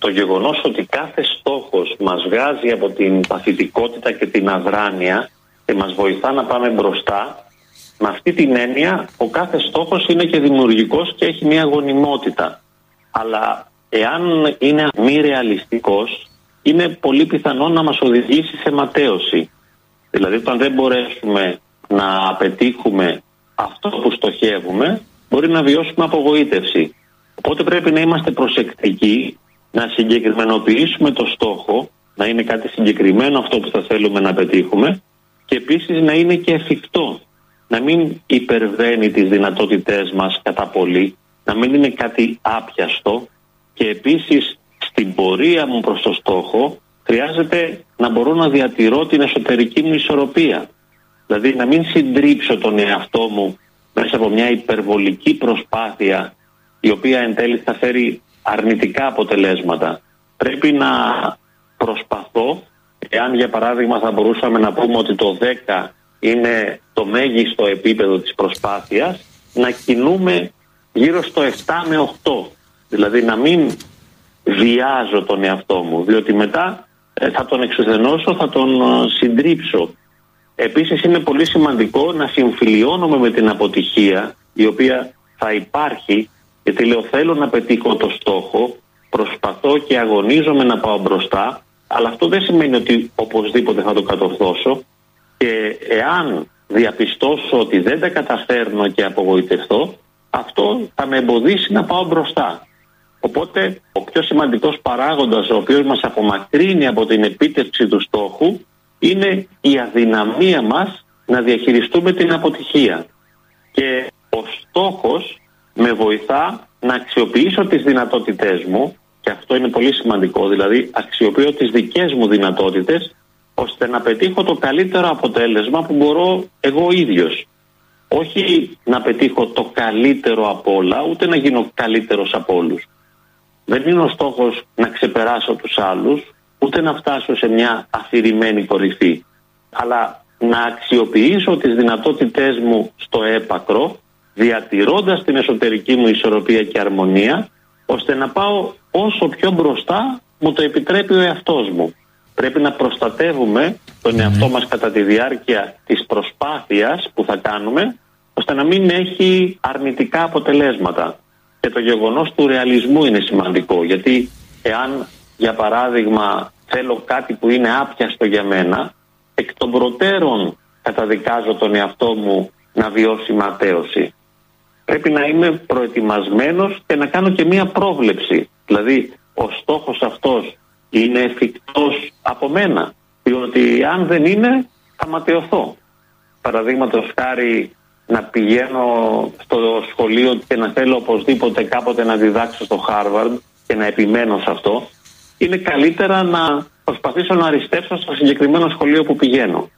το γεγονός ότι κάθε στόχος μας βγάζει από την παθητικότητα και την αδράνεια και μας βοηθά να πάμε μπροστά, με αυτή την έννοια ο κάθε στόχος είναι και δημιουργικός και έχει μια γονιμότητα. Αλλά εάν είναι μη ρεαλιστικός, είναι πολύ πιθανό να μας οδηγήσει σε ματέωση. Δηλαδή όταν δεν μπορέσουμε να πετύχουμε αυτό που στοχεύουμε, μπορεί να βιώσουμε απογοήτευση. Οπότε πρέπει να είμαστε προσεκτικοί, να συγκεκριμενοποιήσουμε το στόχο, να είναι κάτι συγκεκριμένο αυτό που θα θέλουμε να πετύχουμε και επίσης να είναι και εφικτό. Να μην υπερβαίνει τις δυνατότητές μας κατά πολύ, να μην είναι κάτι άπιαστο και επίσης στην πορεία μου προς το στόχο χρειάζεται να μπορώ να διατηρώ την εσωτερική μου ισορροπία. Δηλαδή να μην συντρίψω τον εαυτό μου μέσα από μια υπερβολική προσπάθεια η οποία εν τέλει θα φέρει αρνητικά αποτελέσματα. Πρέπει να προσπαθώ, εάν για παράδειγμα θα μπορούσαμε να πούμε ότι το 10 είναι το μέγιστο επίπεδο της προσπάθειας, να κινούμε γύρω στο 7 με 8. Δηλαδή να μην βιάζω τον εαυτό μου, διότι μετά ε, θα τον εξουθενώσω, θα τον ε, συντρίψω. Επίσης είναι πολύ σημαντικό να συμφιλιώνομαι με την αποτυχία η οποία θα υπάρχει γιατί λέω θέλω να πετύχω το στόχο, προσπαθώ και αγωνίζομαι να πάω μπροστά αλλά αυτό δεν σημαίνει ότι οπωσδήποτε θα το κατορθώσω και εάν διαπιστώσω ότι δεν τα καταφέρνω και απογοητευτώ αυτό θα με εμποδίσει να πάω μπροστά. Οπότε ο πιο σημαντικός παράγοντας ο οποίος μας απομακρύνει από την επίτευξη του στόχου είναι η αδυναμία μας να διαχειριστούμε την αποτυχία. Και ο στόχος με βοηθά να αξιοποιήσω τις δυνατότητές μου και αυτό είναι πολύ σημαντικό, δηλαδή αξιοποιώ τις δικές μου δυνατότητες ώστε να πετύχω το καλύτερο αποτέλεσμα που μπορώ εγώ ίδιος. Όχι να πετύχω το καλύτερο από όλα, ούτε να γίνω καλύτερος από όλους. Δεν είναι ο στόχος να ξεπεράσω τους άλλους, ούτε να φτάσω σε μια αφηρημένη κορυφή. Αλλά να αξιοποιήσω τις δυνατότητές μου στο έπακρο, διατηρώντας την εσωτερική μου ισορροπία και αρμονία, ώστε να πάω όσο πιο μπροστά μου το επιτρέπει ο εαυτός μου. Πρέπει να προστατεύουμε τον εαυτό μας κατά τη διάρκεια της προσπάθειας που θα κάνουμε, ώστε να μην έχει αρνητικά αποτελέσματα. Και το γεγονός του ρεαλισμού είναι σημαντικό, γιατί εάν για παράδειγμα θέλω κάτι που είναι άπιαστο για μένα, εκ των προτέρων καταδικάζω τον εαυτό μου να βιώσει ματέωση. Πρέπει να είμαι προετοιμασμένος και να κάνω και μία πρόβλεψη. Δηλαδή ο στόχος αυτός είναι εφικτός από μένα. Διότι αν δεν είναι θα ματαιωθώ. Παραδείγματος χάρη να πηγαίνω στο σχολείο και να θέλω οπωσδήποτε κάποτε να διδάξω στο Χάρβαρντ και να επιμένω σε αυτό είναι καλύτερα να προσπαθήσω να αριστεύσω στο συγκεκριμένο σχολείο που πηγαίνω.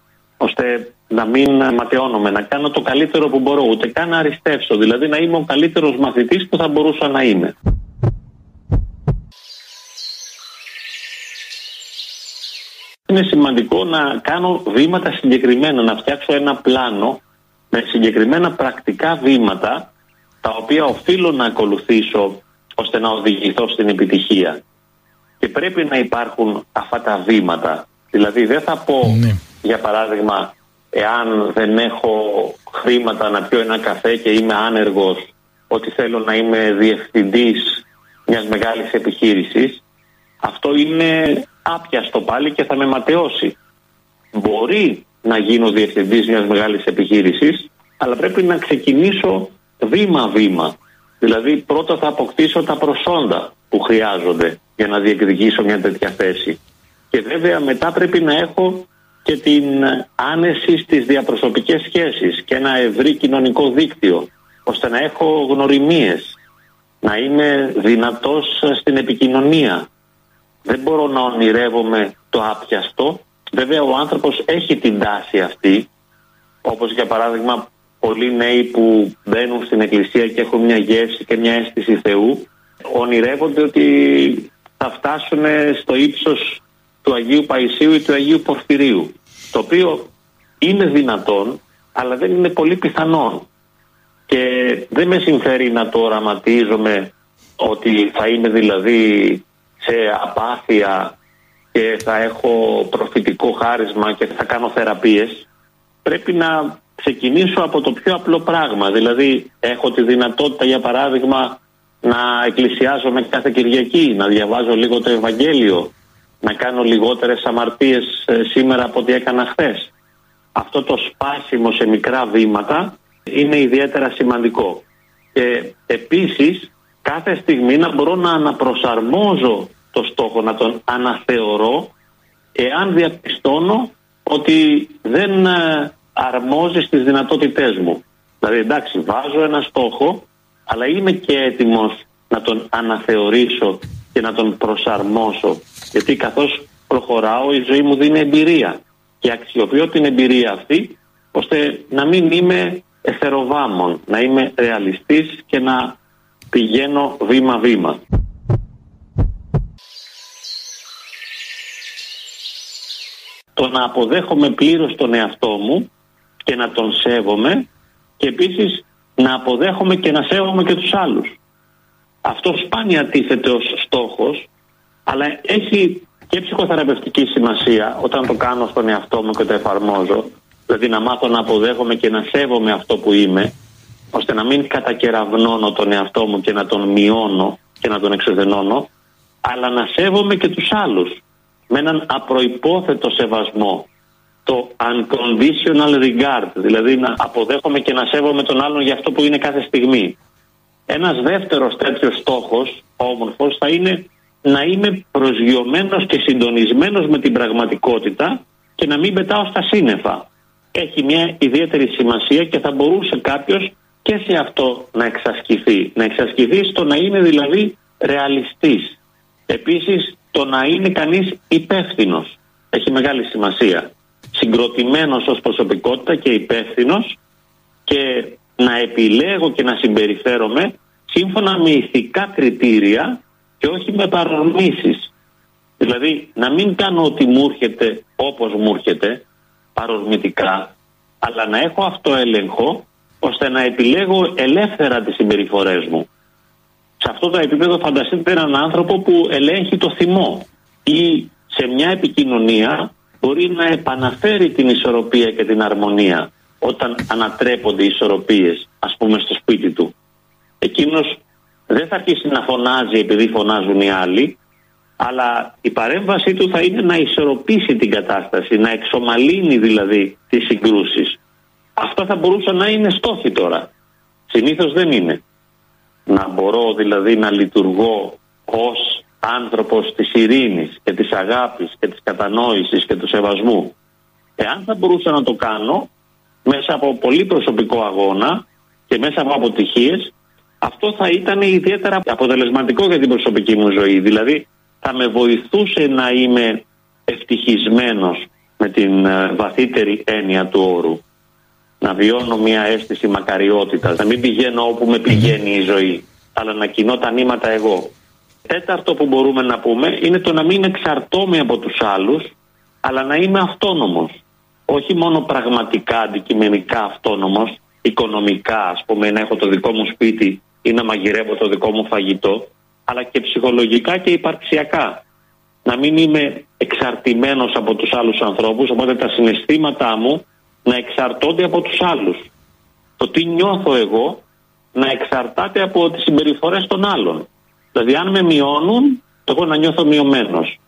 Ώστε να μην ματαιώνομαι, να κάνω το καλύτερο που μπορώ, ούτε καν να αριστεύσω. Δηλαδή να είμαι ο καλύτερος μαθητής που θα μπορούσα να είμαι. Είναι σημαντικό να κάνω βήματα συγκεκριμένα, να φτιάξω ένα πλάνο με συγκεκριμένα πρακτικά βήματα τα οποία οφείλω να ακολουθήσω ώστε να οδηγηθώ στην επιτυχία. Και πρέπει να υπάρχουν αυτά τα βήματα. Δηλαδή δεν θα πω, ναι. Για παράδειγμα, εάν δεν έχω χρήματα να πιω ένα καφέ και είμαι άνεργος, ότι θέλω να είμαι διευθυντής μιας μεγάλης επιχείρησης, αυτό είναι άπιαστο πάλι και θα με ματαιώσει. Μπορεί να γίνω διευθυντής μιας μεγάλης επιχείρησης, αλλά πρέπει να ξεκινήσω βήμα-βήμα. Δηλαδή πρώτα θα αποκτήσω τα προσόντα που χρειάζονται για να διεκδικήσω μια τέτοια θέση. Και βέβαια μετά πρέπει να έχω και την άνεση στις διαπροσωπικές σχέσεις και ένα ευρύ κοινωνικό δίκτυο ώστε να έχω γνωριμίες, να είμαι δυνατός στην επικοινωνία. Δεν μπορώ να ονειρεύομαι το άπιαστο. Βέβαια ο άνθρωπος έχει την τάση αυτή, όπως για παράδειγμα πολλοί νέοι που μπαίνουν στην εκκλησία και έχουν μια γεύση και μια αίσθηση Θεού, ονειρεύονται ότι θα φτάσουν στο ύψος του Αγίου Παϊσίου ή του Αγίου Πορφυρίου. Το οποίο είναι δυνατόν, αλλά δεν είναι πολύ πιθανόν. Και δεν με συμφέρει να το οραματίζομαι ότι θα είμαι δηλαδή σε απάθεια και θα έχω προφητικό χάρισμα και θα κάνω θεραπείες. Πρέπει να ξεκινήσω από το πιο απλό πράγμα. Δηλαδή έχω τη δυνατότητα για παράδειγμα να εκκλησιάζομαι κάθε Κυριακή, να διαβάζω λίγο το Ευαγγέλιο, να κάνω λιγότερες αμαρτίες ε, σήμερα από ό,τι έκανα χθες. Αυτό το σπάσιμο σε μικρά βήματα είναι ιδιαίτερα σημαντικό. Και επίσης κάθε στιγμή να μπορώ να αναπροσαρμόζω το στόχο, να τον αναθεωρώ εάν διαπιστώνω ότι δεν ε, αρμόζει στις δυνατότητές μου. Δηλαδή εντάξει βάζω ένα στόχο αλλά είμαι και έτοιμος να τον αναθεωρήσω και να τον προσαρμόσω γιατί καθώς προχωράω η ζωή μου δίνει εμπειρία και αξιοποιώ την εμπειρία αυτή ώστε να μην είμαι εθεροβάμων, να είμαι ρεαλιστής και να πηγαίνω βήμα-βήμα. Το να αποδέχομαι πλήρως τον εαυτό μου και να τον σέβομαι και επίσης να αποδέχομαι και να σέβομαι και τους άλλους. Αυτό σπάνια τίθεται ως στόχος αλλά έχει και ψυχοθεραπευτική σημασία όταν το κάνω στον εαυτό μου και το εφαρμόζω. Δηλαδή να μάθω να αποδέχομαι και να σέβομαι αυτό που είμαι ώστε να μην κατακεραυνώνω τον εαυτό μου και να τον μειώνω και να τον εξεδενώνω αλλά να σέβομαι και τους άλλους με έναν απροϋπόθετο σεβασμό. Το unconditional regard δηλαδή να αποδέχομαι και να σέβομαι τον άλλον για αυτό που είναι κάθε στιγμή ένας δεύτερος τέτοιος στόχος όμορφος θα είναι να είμαι προσγειωμένος και συντονισμένος με την πραγματικότητα και να μην πετάω στα σύννεφα έχει μια ιδιαίτερη σημασία και θα μπορούσε κάποιος και σε αυτό να εξασκηθεί. Να εξασκηθεί στο να είναι δηλαδή ρεαλιστής. Επίσης το να είναι κανείς υπεύθυνος. Έχει μεγάλη σημασία. Συγκροτημένος ως προσωπικότητα και υπεύθυνος και να επιλέγω και να συμπεριφέρομαι σύμφωνα με ηθικά κριτήρια και όχι με παρορμήσεις. Δηλαδή να μην κάνω ό,τι μου έρχεται όπως μου έρχεται παρορμητικά αλλά να έχω αυτό έλεγχο ώστε να επιλέγω ελεύθερα τις συμπεριφορές μου. Σε αυτό το επίπεδο φανταστείτε έναν άνθρωπο που ελέγχει το θυμό ή σε μια επικοινωνία μπορεί να επαναφέρει την ισορροπία και την αρμονία όταν ανατρέπονται οι ισορροπίες ας πούμε στο σπίτι του. Εκείνος δεν θα αρχίσει να φωνάζει επειδή φωνάζουν οι άλλοι αλλά η παρέμβασή του θα είναι να ισορροπήσει την κατάσταση, να εξομαλύνει δηλαδή τις συγκρούσεις. Αυτά θα μπορούσαν να είναι στόχοι τώρα. Συνήθως δεν είναι. Να μπορώ δηλαδή να λειτουργώ ως άνθρωπος της ειρήνης και της αγάπης και της κατανόησης και του σεβασμού. Εάν θα μπορούσα να το κάνω μέσα από πολύ προσωπικό αγώνα και μέσα από αποτυχίες, αυτό θα ήταν ιδιαίτερα αποτελεσματικό για την προσωπική μου ζωή. Δηλαδή θα με βοηθούσε να είμαι ευτυχισμένος με την ε, βαθύτερη έννοια του όρου. Να βιώνω μια αίσθηση μακαριότητας, να μην πηγαίνω όπου με πηγαίνει η ζωή, αλλά να κοινώ τα νήματα εγώ. Τέταρτο που μπορούμε να πούμε είναι το να μην εξαρτώμαι από τους άλλους, αλλά να είμαι αυτόνομος. Όχι μόνο πραγματικά, αντικειμενικά αυτόνομος, οικονομικά ας πούμε, να έχω το δικό μου σπίτι ή να μαγειρεύω το δικό μου φαγητό, αλλά και ψυχολογικά και υπαρξιακά. Να μην είμαι εξαρτημένος από τους άλλους ανθρώπους, οπότε τα συναισθήματά μου να εξαρτώνται από τους άλλους. Το τι νιώθω εγώ να εξαρτάται από τις συμπεριφορές των άλλων. Δηλαδή αν με μειώνουν, εγώ να νιώθω μειωμένος.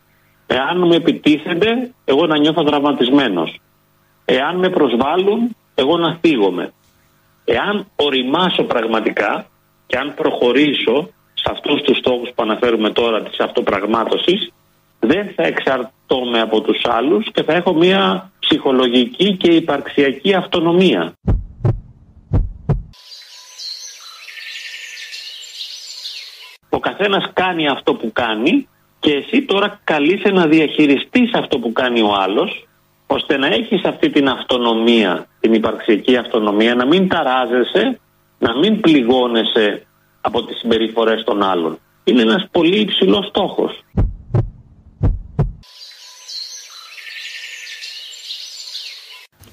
Εάν με επιτίθενται, εγώ να νιώθω δραματισμένος. Εάν με προσβάλλουν, εγώ να θίγομαι. Εάν οριμάσω πραγματικά και αν προχωρήσω σε αυτούς τους στόχους που αναφέρουμε τώρα της αυτοπραγμάτωσης δεν θα εξαρτώμαι από τους άλλους και θα έχω μια ψυχολογική και υπαρξιακή αυτονομία. Ο καθένας κάνει αυτό που κάνει και εσύ τώρα καλείσαι να διαχειριστείς αυτό που κάνει ο άλλος ώστε να έχεις αυτή την αυτονομία, την υπαρξιακή αυτονομία, να μην ταράζεσαι, να μην πληγώνεσαι από τις συμπεριφορές των άλλων. Είναι ένας πολύ υψηλός στόχος.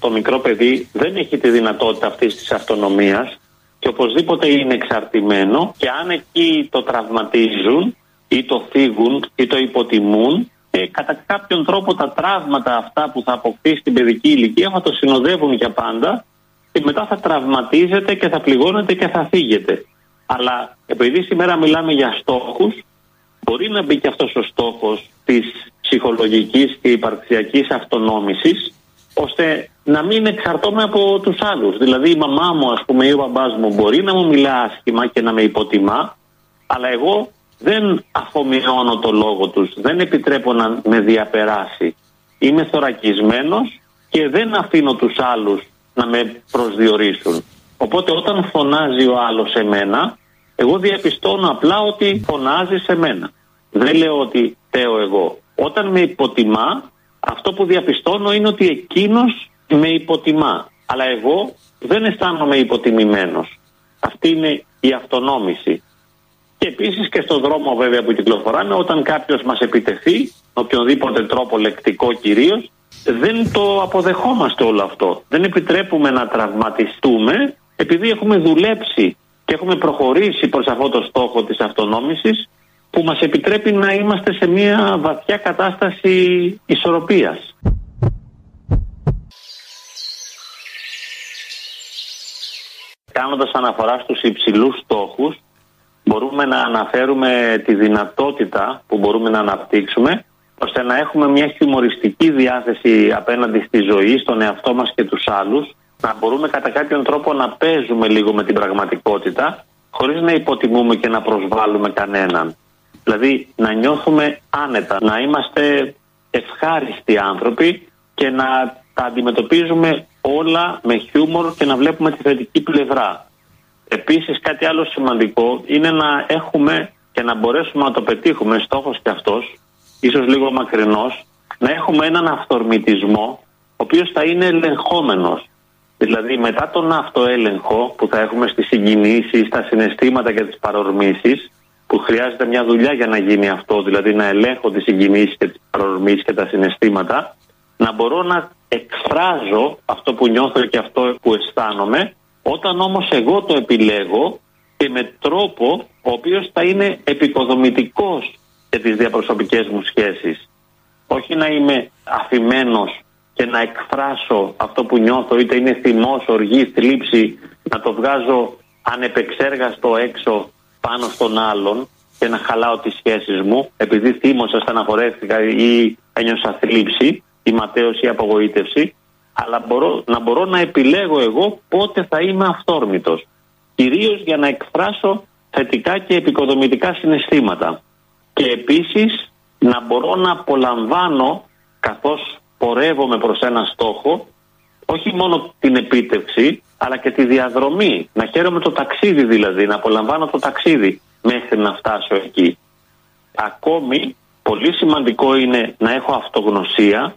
Το μικρό παιδί δεν έχει τη δυνατότητα αυτής της αυτονομίας και οπωσδήποτε είναι εξαρτημένο και αν εκεί το τραυματίζουν ή το θίγουν ή το υποτιμούν και κατά κάποιον τρόπο τα τραύματα αυτά που θα αποκτήσει στην παιδική ηλικία θα το συνοδεύουν για πάντα και μετά θα τραυματίζεται και θα πληγώνεται και θα φύγεται. Αλλά επειδή σήμερα μιλάμε για στόχους, μπορεί να μπει και αυτός ο στόχος της ψυχολογικής και υπαρξιακής αυτονόμησης, ώστε να μην εξαρτώμαι από τους άλλους. Δηλαδή η μαμά μου ας πούμε ή ο μπαμπάς μου μπορεί να μου μιλά άσχημα και να με υποτιμά, αλλά εγώ δεν αφομοιώνω το λόγο τους, δεν επιτρέπω να με διαπεράσει. Είμαι θωρακισμένος και δεν αφήνω τους άλλους να με προσδιορίσουν. Οπότε όταν φωνάζει ο άλλος σε μένα, εγώ διαπιστώνω απλά ότι φωνάζει σε μένα. Δεν λέω ότι τέω εγώ. Όταν με υποτιμά, αυτό που διαπιστώνω είναι ότι εκείνος με υποτιμά. Αλλά εγώ δεν αισθάνομαι υποτιμημένος. Αυτή είναι η αυτονόμηση. Και επίσης και στον δρόμο βέβαια που κυκλοφοράμε, όταν κάποιος μας επιτεθεί, με οποιονδήποτε τρόπο λεκτικό κυρίως, δεν το αποδεχόμαστε όλο αυτό. Δεν επιτρέπουμε να τραυματιστούμε επειδή έχουμε δουλέψει και έχουμε προχωρήσει προς αυτό το στόχο της αυτονόμησης που μας επιτρέπει να είμαστε σε μια βαθιά κατάσταση ισορροπίας. Κάνοντας αναφορά στους υψηλούς στόχους μπορούμε να αναφέρουμε τη δυνατότητα που μπορούμε να αναπτύξουμε ώστε να έχουμε μια χιουμοριστική διάθεση απέναντι στη ζωή, στον εαυτό μας και τους άλλους, να μπορούμε κατά κάποιον τρόπο να παίζουμε λίγο με την πραγματικότητα, χωρίς να υποτιμούμε και να προσβάλλουμε κανέναν. Δηλαδή να νιώθουμε άνετα, να είμαστε ευχάριστοι άνθρωποι και να τα αντιμετωπίζουμε όλα με χιούμορ και να βλέπουμε τη θετική πλευρά. Επίσης κάτι άλλο σημαντικό είναι να έχουμε και να μπορέσουμε να το πετύχουμε, στόχος και αυτός, ίσως λίγο μακρινός, να έχουμε έναν αυθορμητισμό ο οποίος θα είναι ελεγχόμενος. Δηλαδή μετά τον αυτοέλεγχο που θα έχουμε στις συγκινήσεις, στα συναισθήματα και τις παρορμήσεις, που χρειάζεται μια δουλειά για να γίνει αυτό, δηλαδή να ελέγχω τις συγκινήσεις και τις παρορμήσεις και τα συναισθήματα, να μπορώ να εκφράζω αυτό που νιώθω και αυτό που αισθάνομαι, όταν όμως εγώ το επιλέγω και με τρόπο ο οποίος θα είναι επικοδομητικός και τις διαπροσωπικές μου σχέσεις. Όχι να είμαι αφημένος και να εκφράσω αυτό που νιώθω είτε είναι θυμός, οργή, θλίψη να το βγάζω ανεπεξέργαστο έξω πάνω στον άλλον και να χαλάω τις σχέσεις μου επειδή θύμωσα, στεναχωρέθηκα ή ένιωσα θλίψη ή ματέωση ή απογοήτευση αλλά μπορώ, να μπορώ να επιλέγω εγώ πότε θα είμαι αυθόρμητος κυρίως για να εκφράσω θετικά και επικοδομητικά συναισθήματα και επίσης να μπορώ να απολαμβάνω καθώς πορεύομαι προς ένα στόχο όχι μόνο την επίτευξη αλλά και τη διαδρομή. Να χαίρομαι το ταξίδι δηλαδή, να απολαμβάνω το ταξίδι μέχρι να φτάσω εκεί. Ακόμη πολύ σημαντικό είναι να έχω αυτογνωσία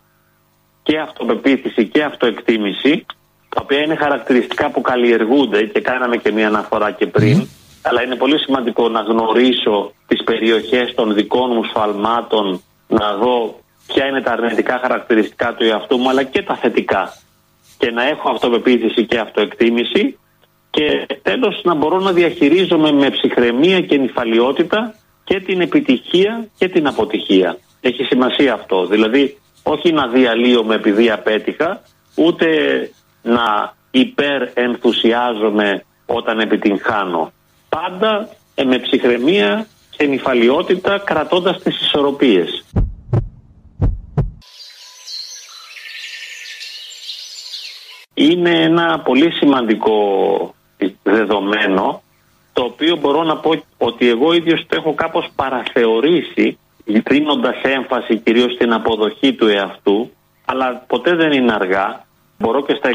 και αυτοπεποίθηση και αυτοεκτίμηση τα οποία είναι χαρακτηριστικά που καλλιεργούνται και κάναμε και μία αναφορά και πριν αλλά είναι πολύ σημαντικό να γνωρίσω τις περιοχές των δικών μου σφαλμάτων, να δω ποια είναι τα αρνητικά χαρακτηριστικά του εαυτού μου, αλλά και τα θετικά. Και να έχω αυτοπεποίθηση και αυτοεκτίμηση και τέλος να μπορώ να διαχειρίζομαι με ψυχραιμία και νυφαλιότητα και την επιτυχία και την αποτυχία. Έχει σημασία αυτό. Δηλαδή όχι να διαλύομαι επειδή απέτυχα, ούτε να υπερενθουσιάζομαι όταν επιτυγχάνω πάντα ε, με ψυχραιμία και νυφαλιότητα κρατώντας τις ισορροπίες. Είναι ένα πολύ σημαντικό δεδομένο το οποίο μπορώ να πω ότι εγώ ίδιος το έχω κάπως παραθεωρήσει δίνοντας έμφαση κυρίως στην αποδοχή του εαυτού αλλά ποτέ δεν είναι αργά μπορώ και στα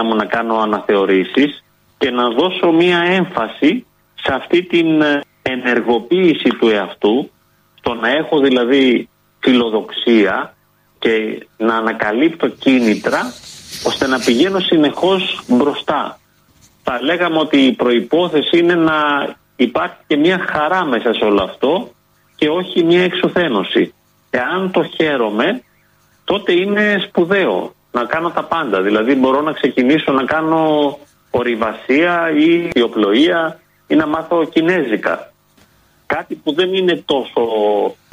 61 μου να κάνω αναθεωρήσεις και να δώσω μία έμφαση σε αυτή την ε, ενεργοποίηση του εαυτού, το να έχω δηλαδή φιλοδοξία και να ανακαλύπτω κίνητρα ώστε να πηγαίνω συνεχώς μπροστά. Θα λέγαμε ότι η προϋπόθεση είναι να υπάρχει και μια χαρά μέσα σε όλο αυτό και όχι μια εξουθένωση. Εάν το χαίρομαι, τότε είναι σπουδαίο να κάνω τα πάντα. Δηλαδή μπορώ να ξεκινήσω να κάνω ορειβασία ή ιοπλοεία ή να μάθω κινέζικα. κάτι που δεν είναι τόσο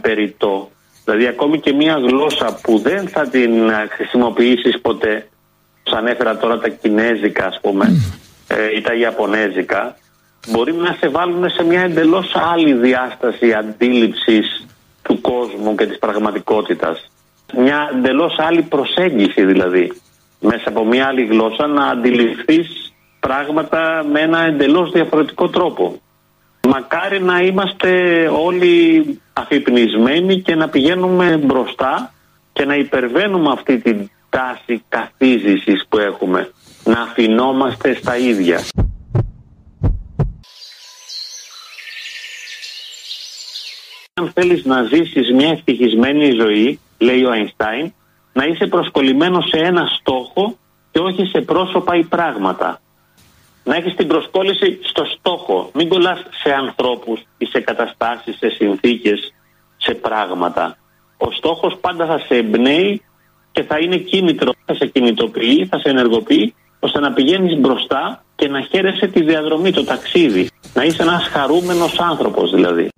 περιττό. Δηλαδή ακόμη και μια γλώσσα που δεν θα την χρησιμοποιήσεις ποτέ, σαν ανέφερα τώρα τα κινέζικα ας πούμε, ε, ή τα ιαπωνέζικα, μπορεί να σε βάλουν σε μια εντελώς άλλη διάσταση αντίληψης του κόσμου και της πραγματικότητας. Μια εντελώς άλλη προσέγγιση δηλαδή. Μέσα από μια άλλη γλώσσα να αντιληφθείς πράγματα με ένα εντελώς διαφορετικό τρόπο. Μακάρι να είμαστε όλοι αφυπνισμένοι και να πηγαίνουμε μπροστά και να υπερβαίνουμε αυτή την τάση καθίζησης που έχουμε. Να αφινόμαστε στα ίδια. Αν θέλεις να ζήσεις μια ευτυχισμένη ζωή, λέει ο Αϊνστάιν, να είσαι προσκολλημένος σε ένα στόχο και όχι σε πρόσωπα ή πράγματα να έχεις την προσκόλληση στο στόχο. Μην κολλάς σε ανθρώπους ή σε καταστάσεις, σε συνθήκες, σε πράγματα. Ο στόχος πάντα θα σε εμπνέει και θα είναι κίνητρο, θα σε κινητοποιεί, θα σε ενεργοποιεί ώστε να πηγαίνεις μπροστά και να χαίρεσαι τη διαδρομή, το ταξίδι. Να είσαι ένας χαρούμενος άνθρωπος δηλαδή.